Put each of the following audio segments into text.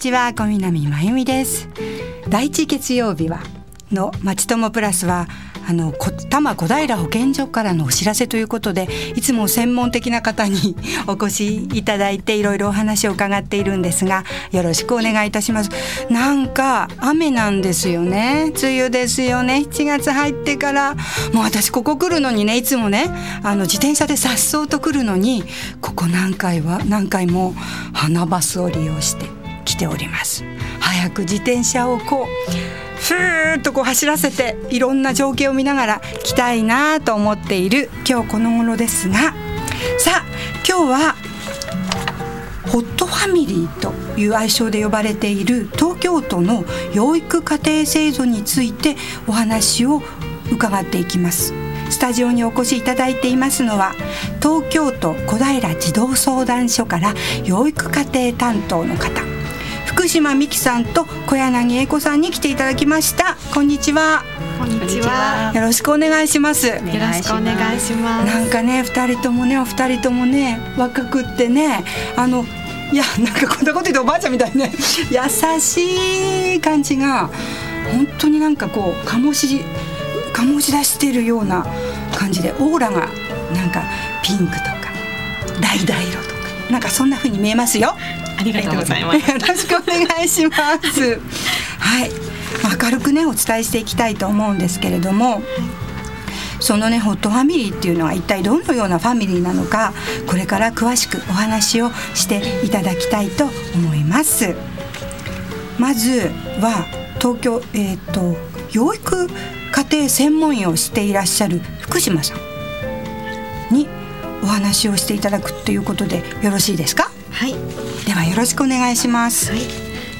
ちは小南真由美です。第一月曜日はのまちともプラスはあの多摩小平保健所からのお知らせということでいつも専門的な方に お越しいただいていろいろお話を伺っているんですがよろしくお願いいたします。なんか雨なんですよね。梅雨ですよね。7月入ってからもう私ここ来るのにねいつもねあの自転車でさっそうと来るのにここ何回は何回も花バスを利用して来ております。早く自転車をこうふーっとこう走らせていろんな情景を見ながら来たいなと思っている今日この頃ですがさあ今日はホットファミリーという愛称で呼ばれている東京都の養育家庭制度についてお話を伺っていきます。スタジオにお越しいただいていますのは東京都小平児童相談所から養育家庭担当の方。福島美希さんと小柳英子さんに来ていただきました。こんにちは。こんにちは。よろしくお願いします。よろしくお願いします。なんかね二人ともねお二人ともね若くってねあのいやなんかこんなこと言っておばあちゃんみたいね。優しい感じが本当になんかこう醸し醸し出してるような感じでオーラがなんかピンクとか橙色とかなんかそんな風に見えますよありがとうございます。よろしくお願いします。はい、明るくねお伝えしていきたいと思うんですけれども。そのねホットファミリーっていうのは一体どのようなファミリーなのかこれから詳しくお話をしていただきたいと思いますまずは東京えっ、ー、と養育家庭専門医をしていらっしゃる福島さん話をしていただくということでよろしいですか？はい。ではよろしくお願いします、はい。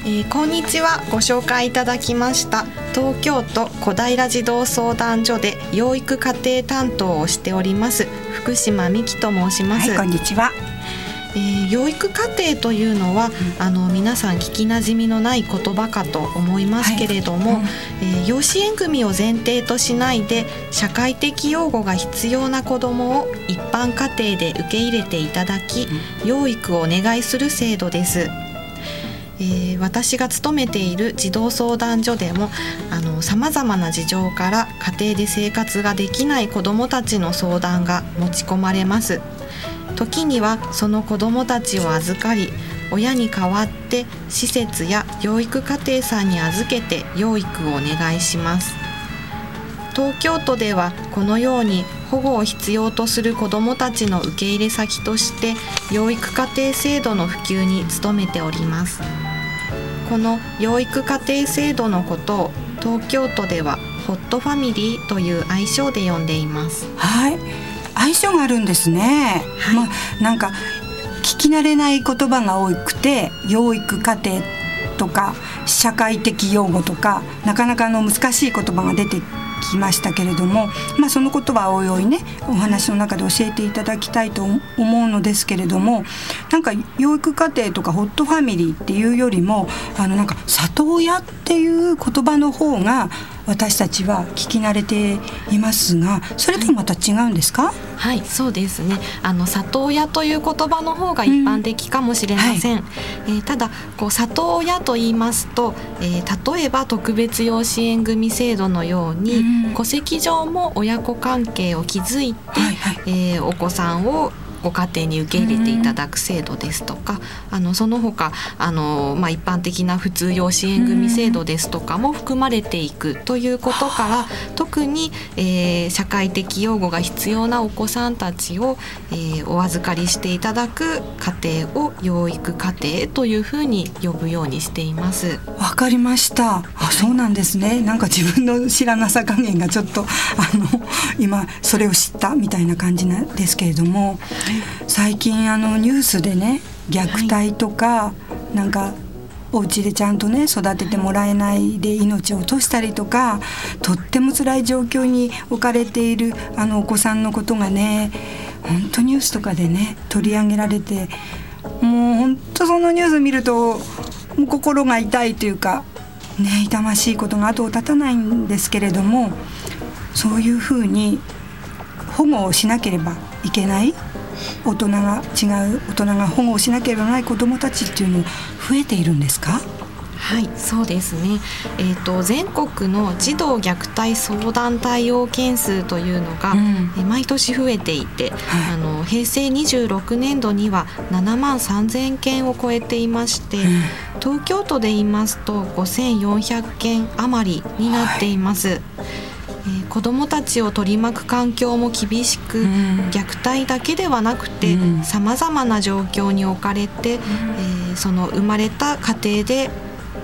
えー、こんにちは。ご紹介いただきました。東京都小平児童相談所で養育家庭担当をしております。福島美希と申します、はい、こんにちはえー、養育家庭というのは、うん、あの皆さん聞きなじみのない言葉かと思いますけれども、はいうん、えー、養子縁組を前提としないで社会的養護が必要な子どもを一般家庭で受け入れていただき、うん、養育をお願いする制度です。えー、私が勤めている児童相談所でもさまざまな事情から家庭で生活ができない子どもたちの相談が持ち込まれます。時にはその子どもたちを預かり親に代わって施設や養育家庭さんに預けて養育をお願いします。東京都ではこのように保護を必要とする子どもたちの受け入れ先として養育家庭制度の普及に努めております。この養育家庭制度のことを東京都ではホットファミリーという愛称で呼んでいます。はい。相性があるんですね。はい、まあなんか聞き慣れない言葉が多くて養育家庭とか社会的用語とかなかなかの難しい言葉が出てきましたけれども、まあ、そのことはおいおいねお話の中で教えていただきたいと思うのですけれどもなんか養育家庭とかホットファミリーっていうよりもあのなんか里親っていう言葉の方が私たちは聞き慣れていますがそれともまた違うんですか、はい、はい、そうですね。あの里親という言葉の方が一般的かもしれません、うんはい、えー、ただこう里親と言いますと、えー、例えば特別養子縁組制度のように、うん、戸籍上も親子関係を築いて、はいはい、えー、お子さんをご家庭に受け入れていただく制度ですとか、あのその他あの、まあ、一般的な普通養子縁組制度ですとかも含まれていくということから、特に、えー、社会的養護が必要なお子さんたちを、えー、お預かりしていただく家庭を養育家庭というふうに呼ぶようにしています。わかりました。あ、そうなんですね。なんか自分の知らなさ加減がちょっとあの今それを知ったみたいな感じなんですけれども、最近あのニュースでね虐待とか、はい、なんかお家でちゃんとね育ててもらえないで命を落としたりとかとっても辛い状況に置かれているあのお子さんのことがね本当ニュースとかでね取り上げられてもう本当そのニュース見ると心が痛いというかね痛ましいことが後を絶たないんですけれどもそういうふうに保護をしなければいけない。大人が違う大人が保護をしなければならない子どもたちっていうの増えているんですか？はいそうですね、えーと、全国の児童虐待相談対応件数というのが、うん、毎年増えていて、はい、あの平成26年度には7万3000件を超えていまして、うん、東京都で言いますと5400件余りになっています。はい。えー、子どもたちを取り巻く環境も厳しく、うん、虐待だけではなくてさまざまな状況に置かれて、うん、えー、その生まれた家庭で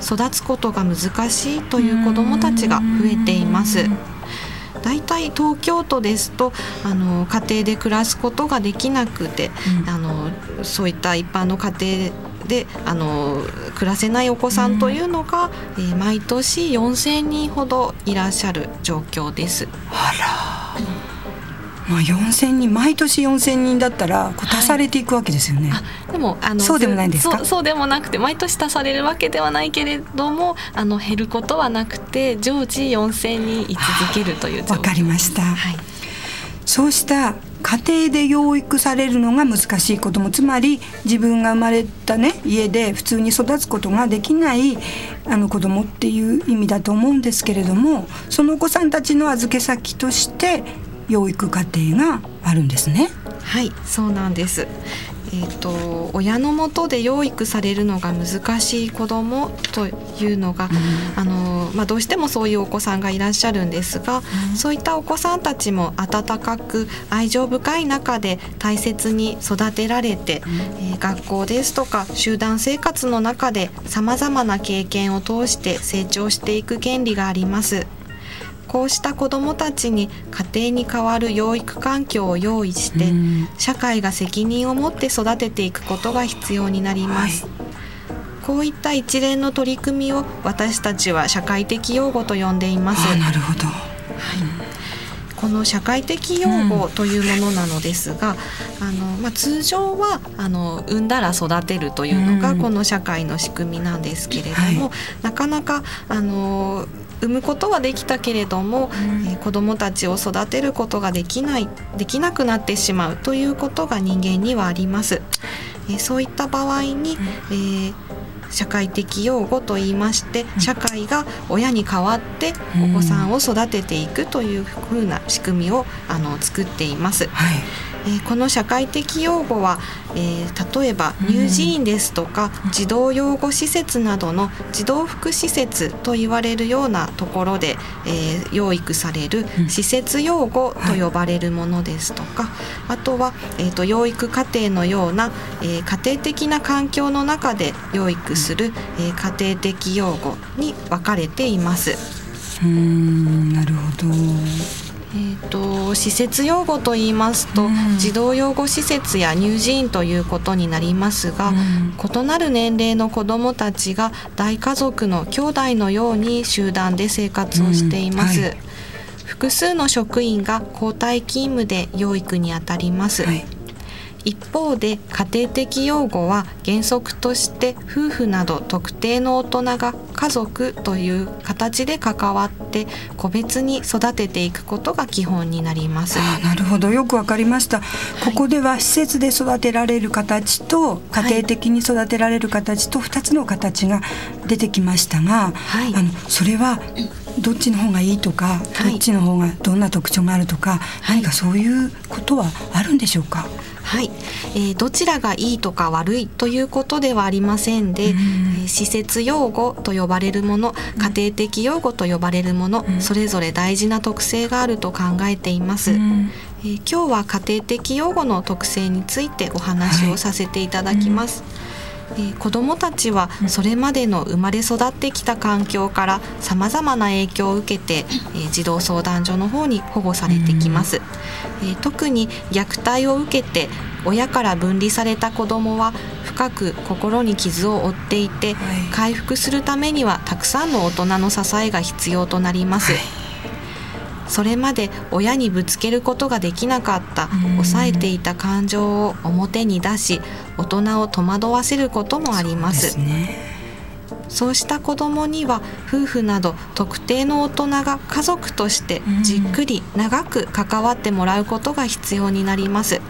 育つことが難しいという子どもたちが増えています。大体東京都ですとあの家庭で暮らすことができなくて、うん、あのそういった一般の家庭であの暮らせないお子さんというのが、うん、えー、毎年4,000人ほどいらっしゃる状況です。あら。まあ、4,000人毎年4,000人だったらこう足されていくわけですよね。はい、でもあのそうでもないんですか？そうでもなくて毎年足されるわけではないけれどもあの減ることはなくて常時4,000人い続けるというわかりました、はい、そうした家庭で養育されるのが難しい子どもつまり自分が生まれたね家で普通に育つことができないあの子どもっていう意味だと思うんですけれどもそのお子さんたちの預け先として養育家庭があるんですね。はいそうなんですえーと、親のもとで養育されるのが難しい子どもというのが、うん、あのまあ、どうしてもそういうお子さんがいらっしゃるんですが、うん、そういったお子さんたちも温かく愛情深い中で大切に育てられて、うん、えー、学校ですとか集団生活の中でさまざまな経験を通して成長していく権利があります。こうした子どもたちに家庭に代わる養育環境を用意して、社会が責任を持って育てていくことが必要になります。はいこういった一連の取り組みを私たちは社会的養護と呼んでいます。なるほど。はい。この社会的養護というものなのですが、うん、あのまあ、通常はあの産んだら育てるというのがこの社会の仕組みなんですけれども、はい、なかなかあの産むことはできたけれども、うん、えー、子どもたちを育てることができないできなくなってしまうということが人間にはあります。えー、そういった場合に、えー、社会的養護といいまして社会が親に代わってお子さんを育てていくというふうな仕組みをあの作っています。はいえこの社会的養護は、えー、例えば乳児院ですとか、児童養護施設などの児童福祉施設と言われるようなところで、えー、養育される施設養護と呼ばれるものですとか、あとは、えーと、養育家庭のような、えー、家庭的な環境の中で養育する、えー、家庭的養護に分かれています。うんなるほど。えーと、施設用語と言いますと、うん、児童養護施設や乳児院ということになりますが、うん、異なる年齢の子どもたちが大家族の兄弟のように集団で生活をしています。うんはい、複数の職員が交代勤務で養育にあたります。はい一方で家庭的養護は原則として夫婦など特定の大人が家族という形で関わって個別に育てていくことが基本になります。なるほど。よくわかりました、ここでは施設で育てられる形と家庭的に育てられる形と2つの形が出てきましたが、はい、あのそれはどっちの方がいいとか、どっちの方がどんな特徴があるとか、何かそういうことはあるんでしょうか？はい、えー、どちらがいいとか悪いということではありませんで、うん、えー、施設用語と呼ばれるもの家庭的用語と呼ばれるもの、うん、それぞれ大事な特性があると考えています。うん、えー、今日は家庭的用語の特性についてお話をさせていただきます。はいえー、子どもたちはそれまでの生まれ育ってきた環境からさまざまな影響を受けて、えー、児童相談所の方に保護されてきます、えー、特に虐待を受けて親から分離された子どもは深く心に傷を負っていて、回復するためにはたくさんの大人の支えが必要となります、はいそれまで親にぶつけることができなかった抑えていた感情を表に出し大人を戸惑わせることもあります。そうした子どもには夫婦など特定の大人が家族としてじっくり長く関わってもらうことが必要になります。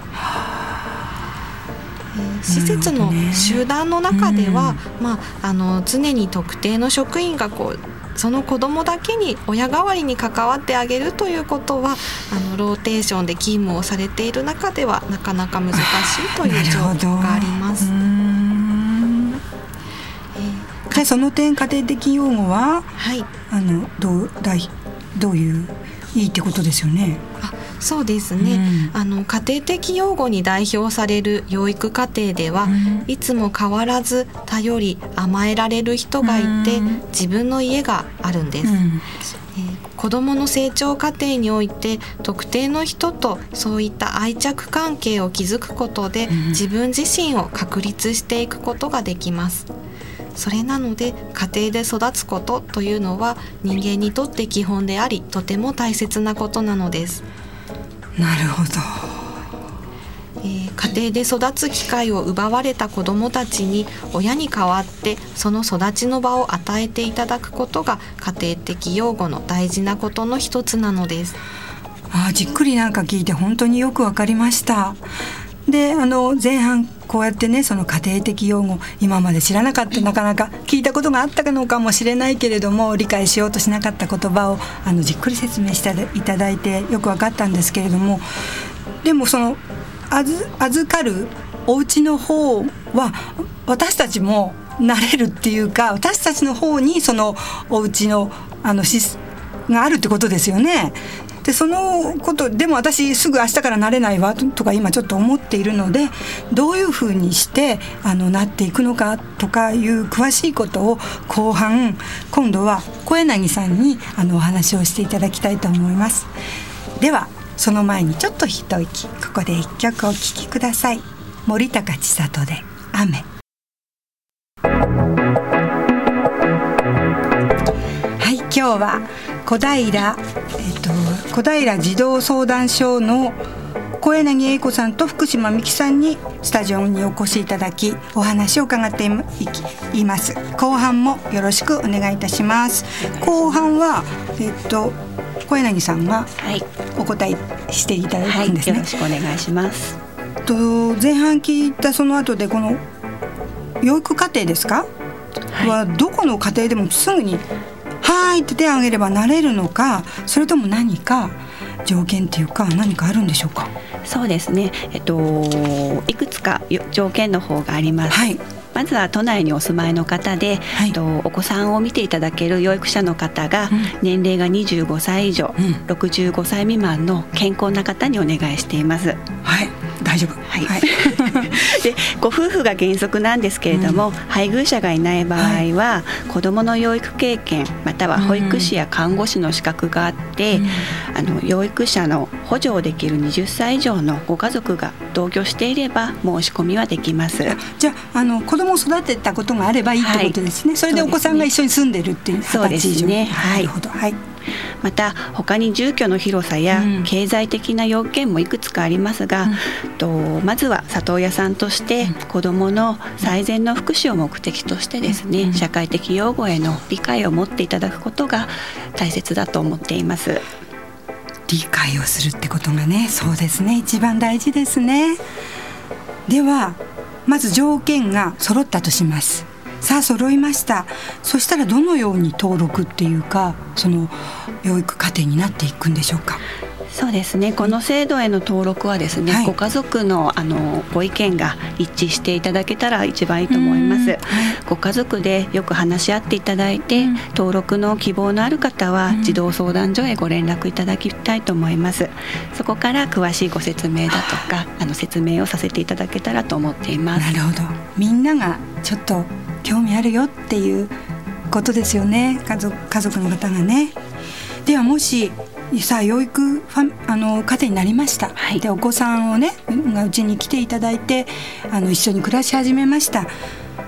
施設の集団の中では、まあ、あの常に特定の職員がこうその子どもだけに親代わりに関わってあげるということはあのローテーションで勤務をされている中ではなかなか難しいという状況があります。でその点家庭的用語は、はい、あのどうだいどういういいってことですよね。あそうですね、うん、あの家庭的養護に代表される養育家庭では、うん、いつも変わらず頼り甘えられる人がいて、うん、自分の家があるんです。えー、子どもの成長過程において特定の人とそういった愛着関係を築くことで、自分自身を確立していくことができます。それなので家庭で育つことというのは人間にとって基本でありとても大切なことなのですなるほど、えー、家庭で育つ機会を奪われた子どもたちに親に代わってその育ちの場を与えていただくことが家庭的養護の大事なことの一つなのです。あじっくりなんか聞いて本当によくわかりました。であの前半こうやってねその家庭的用語今まで知らなかったなかなか聞いたことがあったのかもしれないけれども理解しようとしなかった言葉をあのじっくり説明していただいてよく分かったんですけれどもでもその預かるお家の方は私たちもなれるっていうか私たちの方にそのお家のあのシスがあるってことですよね。でそのことでも私すぐ明日からなれないわとか今ちょっと思っているのでどういうふうにしてあのなっていくのかとかいう詳しいことを後半今度は小柳さんにあのお話をしていただきたいと思います。ではその前にちょっと一息ここで一曲お聴きください森高千里で雨はい今日は小平、えっと、小平児童相談所の小柳英子さんと福島美希さんにスタジオにお越しいただきお話を伺っています。後半もよろしくお願いいたします。後半はえっと小柳さんがお答えしていただくんですね、はい、よろしくお願いします。と前半聞いたその後でこの養育家庭ですか、はい、はどこの家庭でもすぐにはいって手を挙げればなれるのかそれとも何か条件っていうか何かあるんでしょうか？そうですね。えっといくつか条件の方があります、はい。まずは都内にお住まいの方で、はい、とお子さんを見ていただける養育者の方が、年齢が25歳以上、うん、65歳未満の健康な方にお願いしています。はい大丈夫。はい。はい、で、ご夫婦が原則なんですけれども、うん、配偶者がいない場合は、はい、子どもの養育経験または保育士や看護師の資格があって、うん、あの養育者の補助をできる20歳以上のご家族が同居していれば申し込みはできます。じゃあの子供を育てたことがあればいいってことですね。はい、それでお子さんが一緒に住んでるっていうそうですね。はい。なるほど。はい。また他に住居の広さや経済的な要件もいくつかありますが、うん、とまずは里親さんとして子どもの最善の福祉を目的としてですね、うん、社会的養護への理解を持っていただくことが大切だと思っています。理解をするってことがねそうですね。一番大事ですね。ではまず条件が揃ったとしますさあ揃いました。そしたらどのように登録っていうかその養育家庭になっていくんでしょうか？そうですね。この制度への登録はですね、はい、ご家族のあのご意見が一致していただけたら一番いいと思います、はい、ご家族でよく話し合っていただいて、うん、登録の希望のある方は児童相談所へご連絡いただきたいと思います。そこから詳しいご説明だとかあの説明をさせていただけたらと思っています。なるほど。みんながちょっと興味あるよっていうことですよね。家族家族の方がね。ではもしさあ養育ファあの家庭になりました、はい、でお子さんをねがうちに来ていただいてあの一緒に暮らし始めました。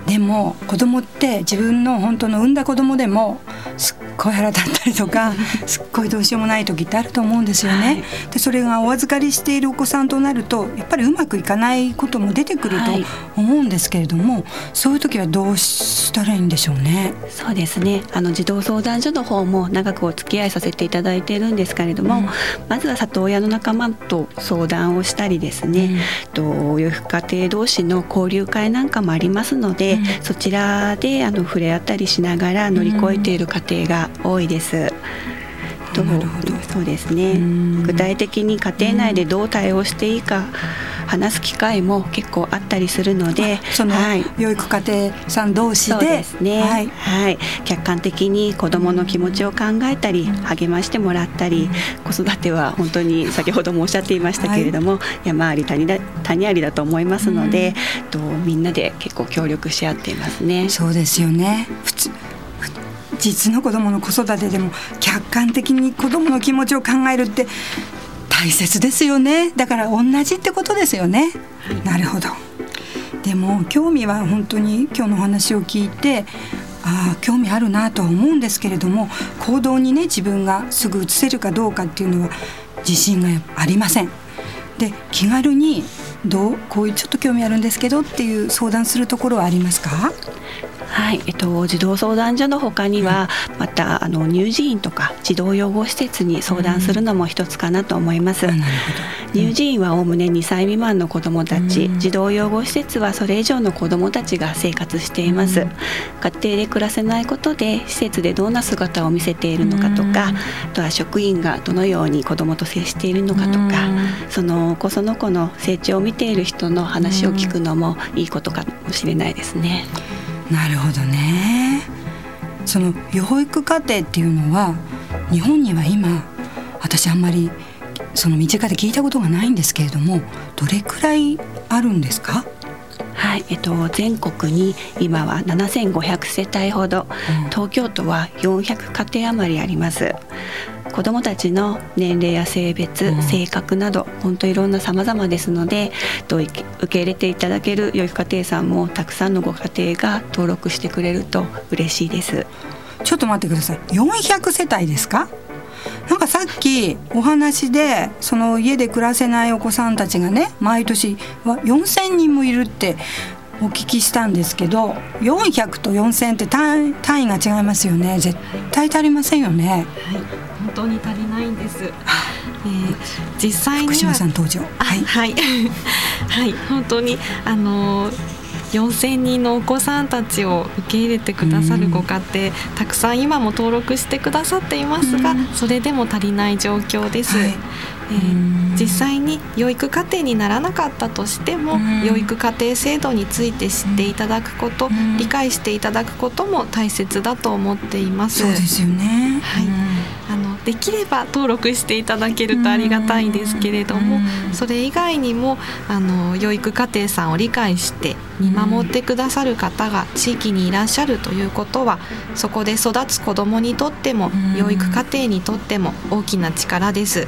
でも子供って自分の本当の産んだ子供でもすっごい腹立ったりとか すっごいどうしようもない時ってあると思うんですよね。はい、でそれがお預かりしているお子さんとなるとやっぱりうまくいかないことも出てくると思うんですけれども、はい、そういう時はどうしたらいいんでしょうね？そうですね。あの児童相談所の方も長くお付き合いさせていただいているんですけれども、うん、まずは里親の仲間と相談をしたりですね、うん、と家庭同士の交流会なんかもありますので、うん、そちらであの触れ合ったりしながら乗り越えている家庭が多いです。とそうですね。具体的に家庭内でどう対応していいか話す機会も結構あったりするのでその、はい、養育家庭さん同士で。ですね、はい、はい、客観的に子どもの気持ちを考えたり励ましてもらったり子育ては本当に先ほどもおっしゃっていましたけれども、はい、山あり谷だ谷ありだと思いますので、とみんなで結構協力し合っていますね。そうですよね。普通実の子供の子育てでも客観的に子供の気持ちを考えるって大切ですよね。だから同じってことですよね、はい、なるほど。でも興味は本当に今日のお話を聞いてああ興味あるなとは思うんですけれども行動にね自分がすぐ移せるかどうかっていうのは自信がありません。で気軽にどうこういうちょっと興味あるんですけどっていう相談するところはありますか？はい、えっと、児童相談所のほかには、またあの乳児院とか児童養護施設に相談するのも一つかなと思います。うん、乳児院はおおむね2歳未満の子どもたち、うん、児童養護施設はそれ以上の子どもたちが生活しています。うん、家庭で暮らせないことで施設でどんな姿を見せているのかとか、あとは職員がどのように子どもと接しているのかとか、その子その子の成長を見ている人の話を聞くのもいいことかもしれないですね。なるほどね。その養育家庭っていうのは日本には今私あんまりその身近で聞いたことがないんですけれどもどれくらいあるんですか？はい、えっと、全国に今は7500世帯ほど、うん、東京都は400家庭余りあります子どもたちの年齢や性別、うん、性格など本当いろんな様々ですので受け入れていただける養育家庭さんもたくさんのご家庭が登録してくれると嬉しいです。ちょっと待ってください。400世帯ですか？なんかさっきお話でその家で暮らせないお子さんたちがね毎年は4,000人もいるってお聞きしたんですけど400と4,000って単位が違いますよね。絶対足りませんよね。はい本当に足りないんです。えー、実際には福島さん登場。はい、はい、はい、本当にあの4000人のお子さんたちを受け入れてくださるご家庭、たくさん今も登録してくださっていますが、それでも足りない状況です。はい。えー、実際に養育家庭にならなかったとしても、養育家庭制度について知っていただくこと、理解していただくことも大切だと思っています。そうですよね、はい、できれば登録していただけるとありがたいんですけれども、それ以外にもあの養育家庭さんを理解して見守ってくださる方が地域にいらっしゃるということはそこで育つ子どもにとっても養育家庭にとっても大きな力です。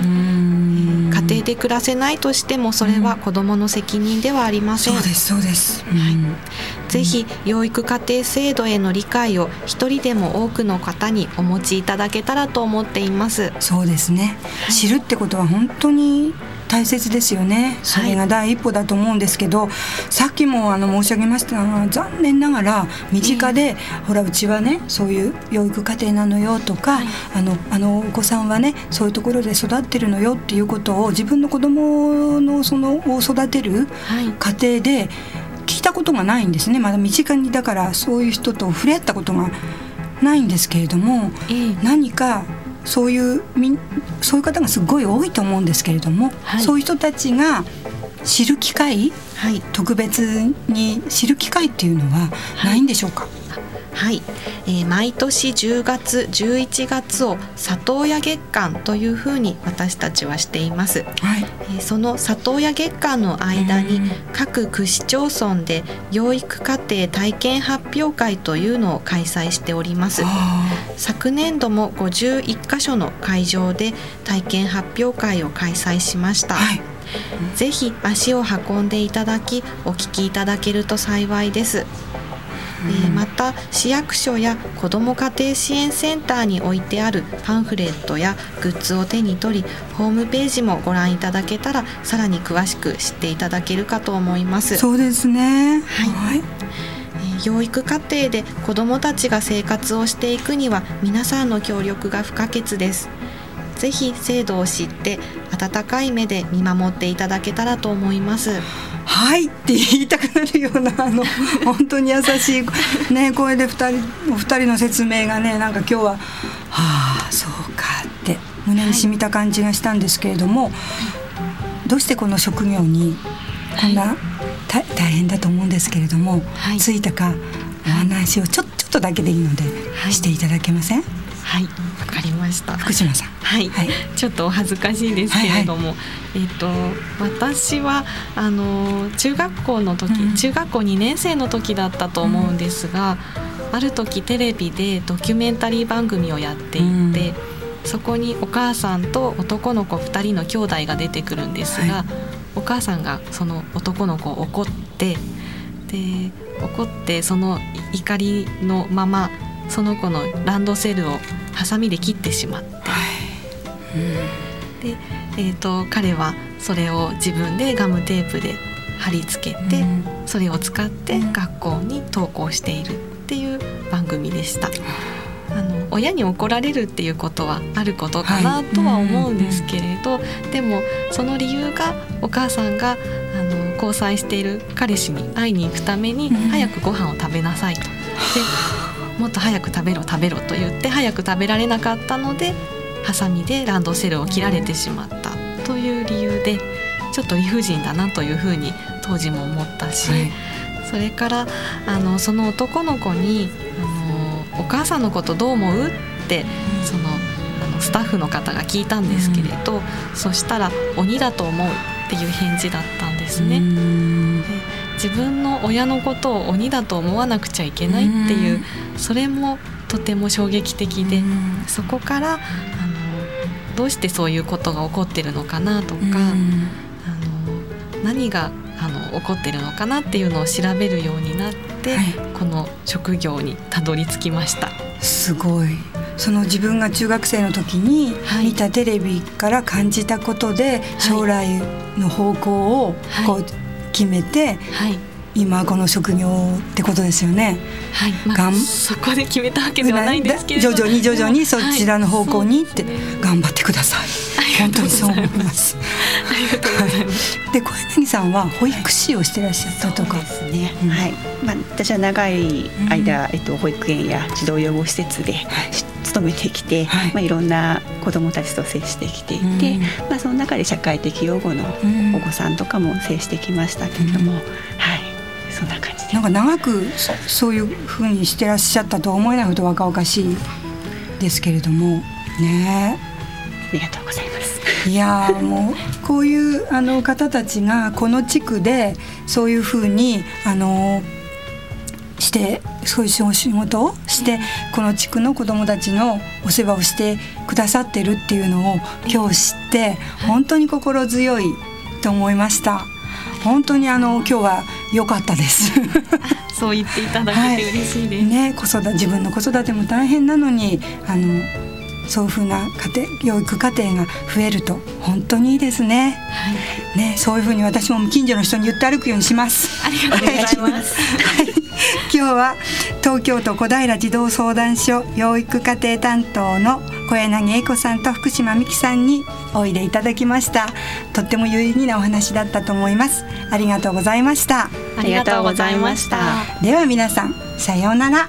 家庭で暮らせないとしてもそれは子どもの責任ではありません。そうですそうです、はい、ぜひ養育家庭制度への理解を一人でも多くの方にお持ちいただけたらと思っています。そうですね。知るってことは本当に大切ですよね。それが第一歩だと思うんですけど、はい、さっきもあの申し上げましたが残念ながら身近で、えー、ほらうちはねそういう養育家庭なのよとか、はい、あのあのお子さんはねそういうところで育ってるのよっていうことを自分の子供のそのを育てる家庭で聞いたことがないんですね。まだ身近にだからそういう人と触れ合ったことがないんですけれども、えー、何かそういうみそういう方がすごい多いと思うんですけれども、はい、そういう人たちが知る機会、はい、特別に知る機会っていうのはないんでしょうか、はいはい、えー、毎年10月11月を里親月間というふうに私たちはしています、はい、えー、その里親月間の間に各区市町村で養育家庭体験発表会というのを開催しております。昨年度も51カ所の会場で体験発表会を開催しました、はい。ぜひ足を運んでいただきお聞きいただけると幸いですえー、また市役所や子ども家庭支援センターに置いてあるパンフレットやグッズを手に取りホームページもご覧いただけたらさらに詳しく知っていただけるかと思います。そうですね。はい、はい。養育過程で子どもたちが生活をしていくには皆さんの協力が不可欠です。ぜひ制度を知って温かい目で見守っていただけたらと思いますはいって言いたくなるようなあの 本当に優しいね声で二人お二人の説明がねなんか今日ははあそうかって胸に染みた感じがしたんですけれども、はい、どうしてこの職業にこんな、はい、大変だと思うんですけれども、はい、ついたかお話をちょちょっとだけでいいので、していただけません？はいした。福島さん。はい、はい、ちょっとお恥ずかしいですけれども、はい。はい、えっ、と私はあの中学校の時、うん、中学校2年生の時だったと思うんですが、うん、ある時テレビでドキュメンタリー番組をやっていて、うん、そこにお母さんと男の子2人の兄弟が出てくるんですが、はい、お母さんがその男の子を怒ってで怒ってその怒りのままその子のランドセルをハサミで切ってしまって、はい。うん、で、えーと、彼はそれを自分でガムテープで貼り付けて、うん、それを使って学校に登校しているっていう番組でした。あ。の親に怒られるっていうことはあることかなとは思うんですけれど、でもその理由がお母さんがあの交際している彼氏に会いに行くために早くご飯を食べなさいと。でもっと早く食べろ食べろと言って早く食べられなかったのでハサミでランドセルを切られてしまったという理由でちょっと理不尽だなというふうに当時も思ったし、はい、それからあのその男の子にあの「お母さんのことどう思う?」ってそのあのスタッフの方が聞いたんですけれど、うん、そしたら「鬼だと思う」っていう返事だったんですね。自分の親のことを鬼だと思わなくちゃいけないっていうそれもとても衝撃的でそこからあのどうしてそういうことが起こってるのかなとかあの何があの起こってるのかなっていうのを調べるようになって、はい、この職業にたどり着きました。すごい。その自分が中学生の時に見たテレビから感じたことで将来の方向をこう決めて、はい、今この職業ってことですよね。はい、まあ、そこで決めたわけではないんですけれど徐々に徐々にそちらの方向にって頑張ってください。本当にそう思います。ありがとうございます。で小柳さんは保育士をしてらっしゃったとか。ですね。うん、はい。まあ私は長い間、うん、えっと保育園や児童養護施設で、はい、勤めてきて、はい。まあ、いろんな子どもたちと接してきていて、うん、まあ、その中で社会的養護のお子さんとかも接してきましたけれども、うん、はい。そんな感じなんか長くそういうふうにしてらっしゃったとは思えないほど若々しいですけれども。ね。ありがとうございますいやもうこういうあの方たちがこの地区でそういうふうにあのしてそういう仕事をしてこの地区の子どもたちのお世話をしてくださってるっていうのを今日知って本当に心強いと思いました。本当にあの今日は良かったですそう言っていただけて嬉しいです。はい、ね子育自分の子育ても大変なのにあのそういうふうな家庭養育家庭が増えると本当にいいですね。はい、ねそういうふうに私も近所の人に言って歩くようにします。ありがとうございます。はい。今日は東京都小平児童相談所養育家庭担当の小柳恵子さんと福島美希さんにおいでいただきました。とっても有意義なお話だったと思います。ありがとうございました。ありがとうございました。では皆さんさようなら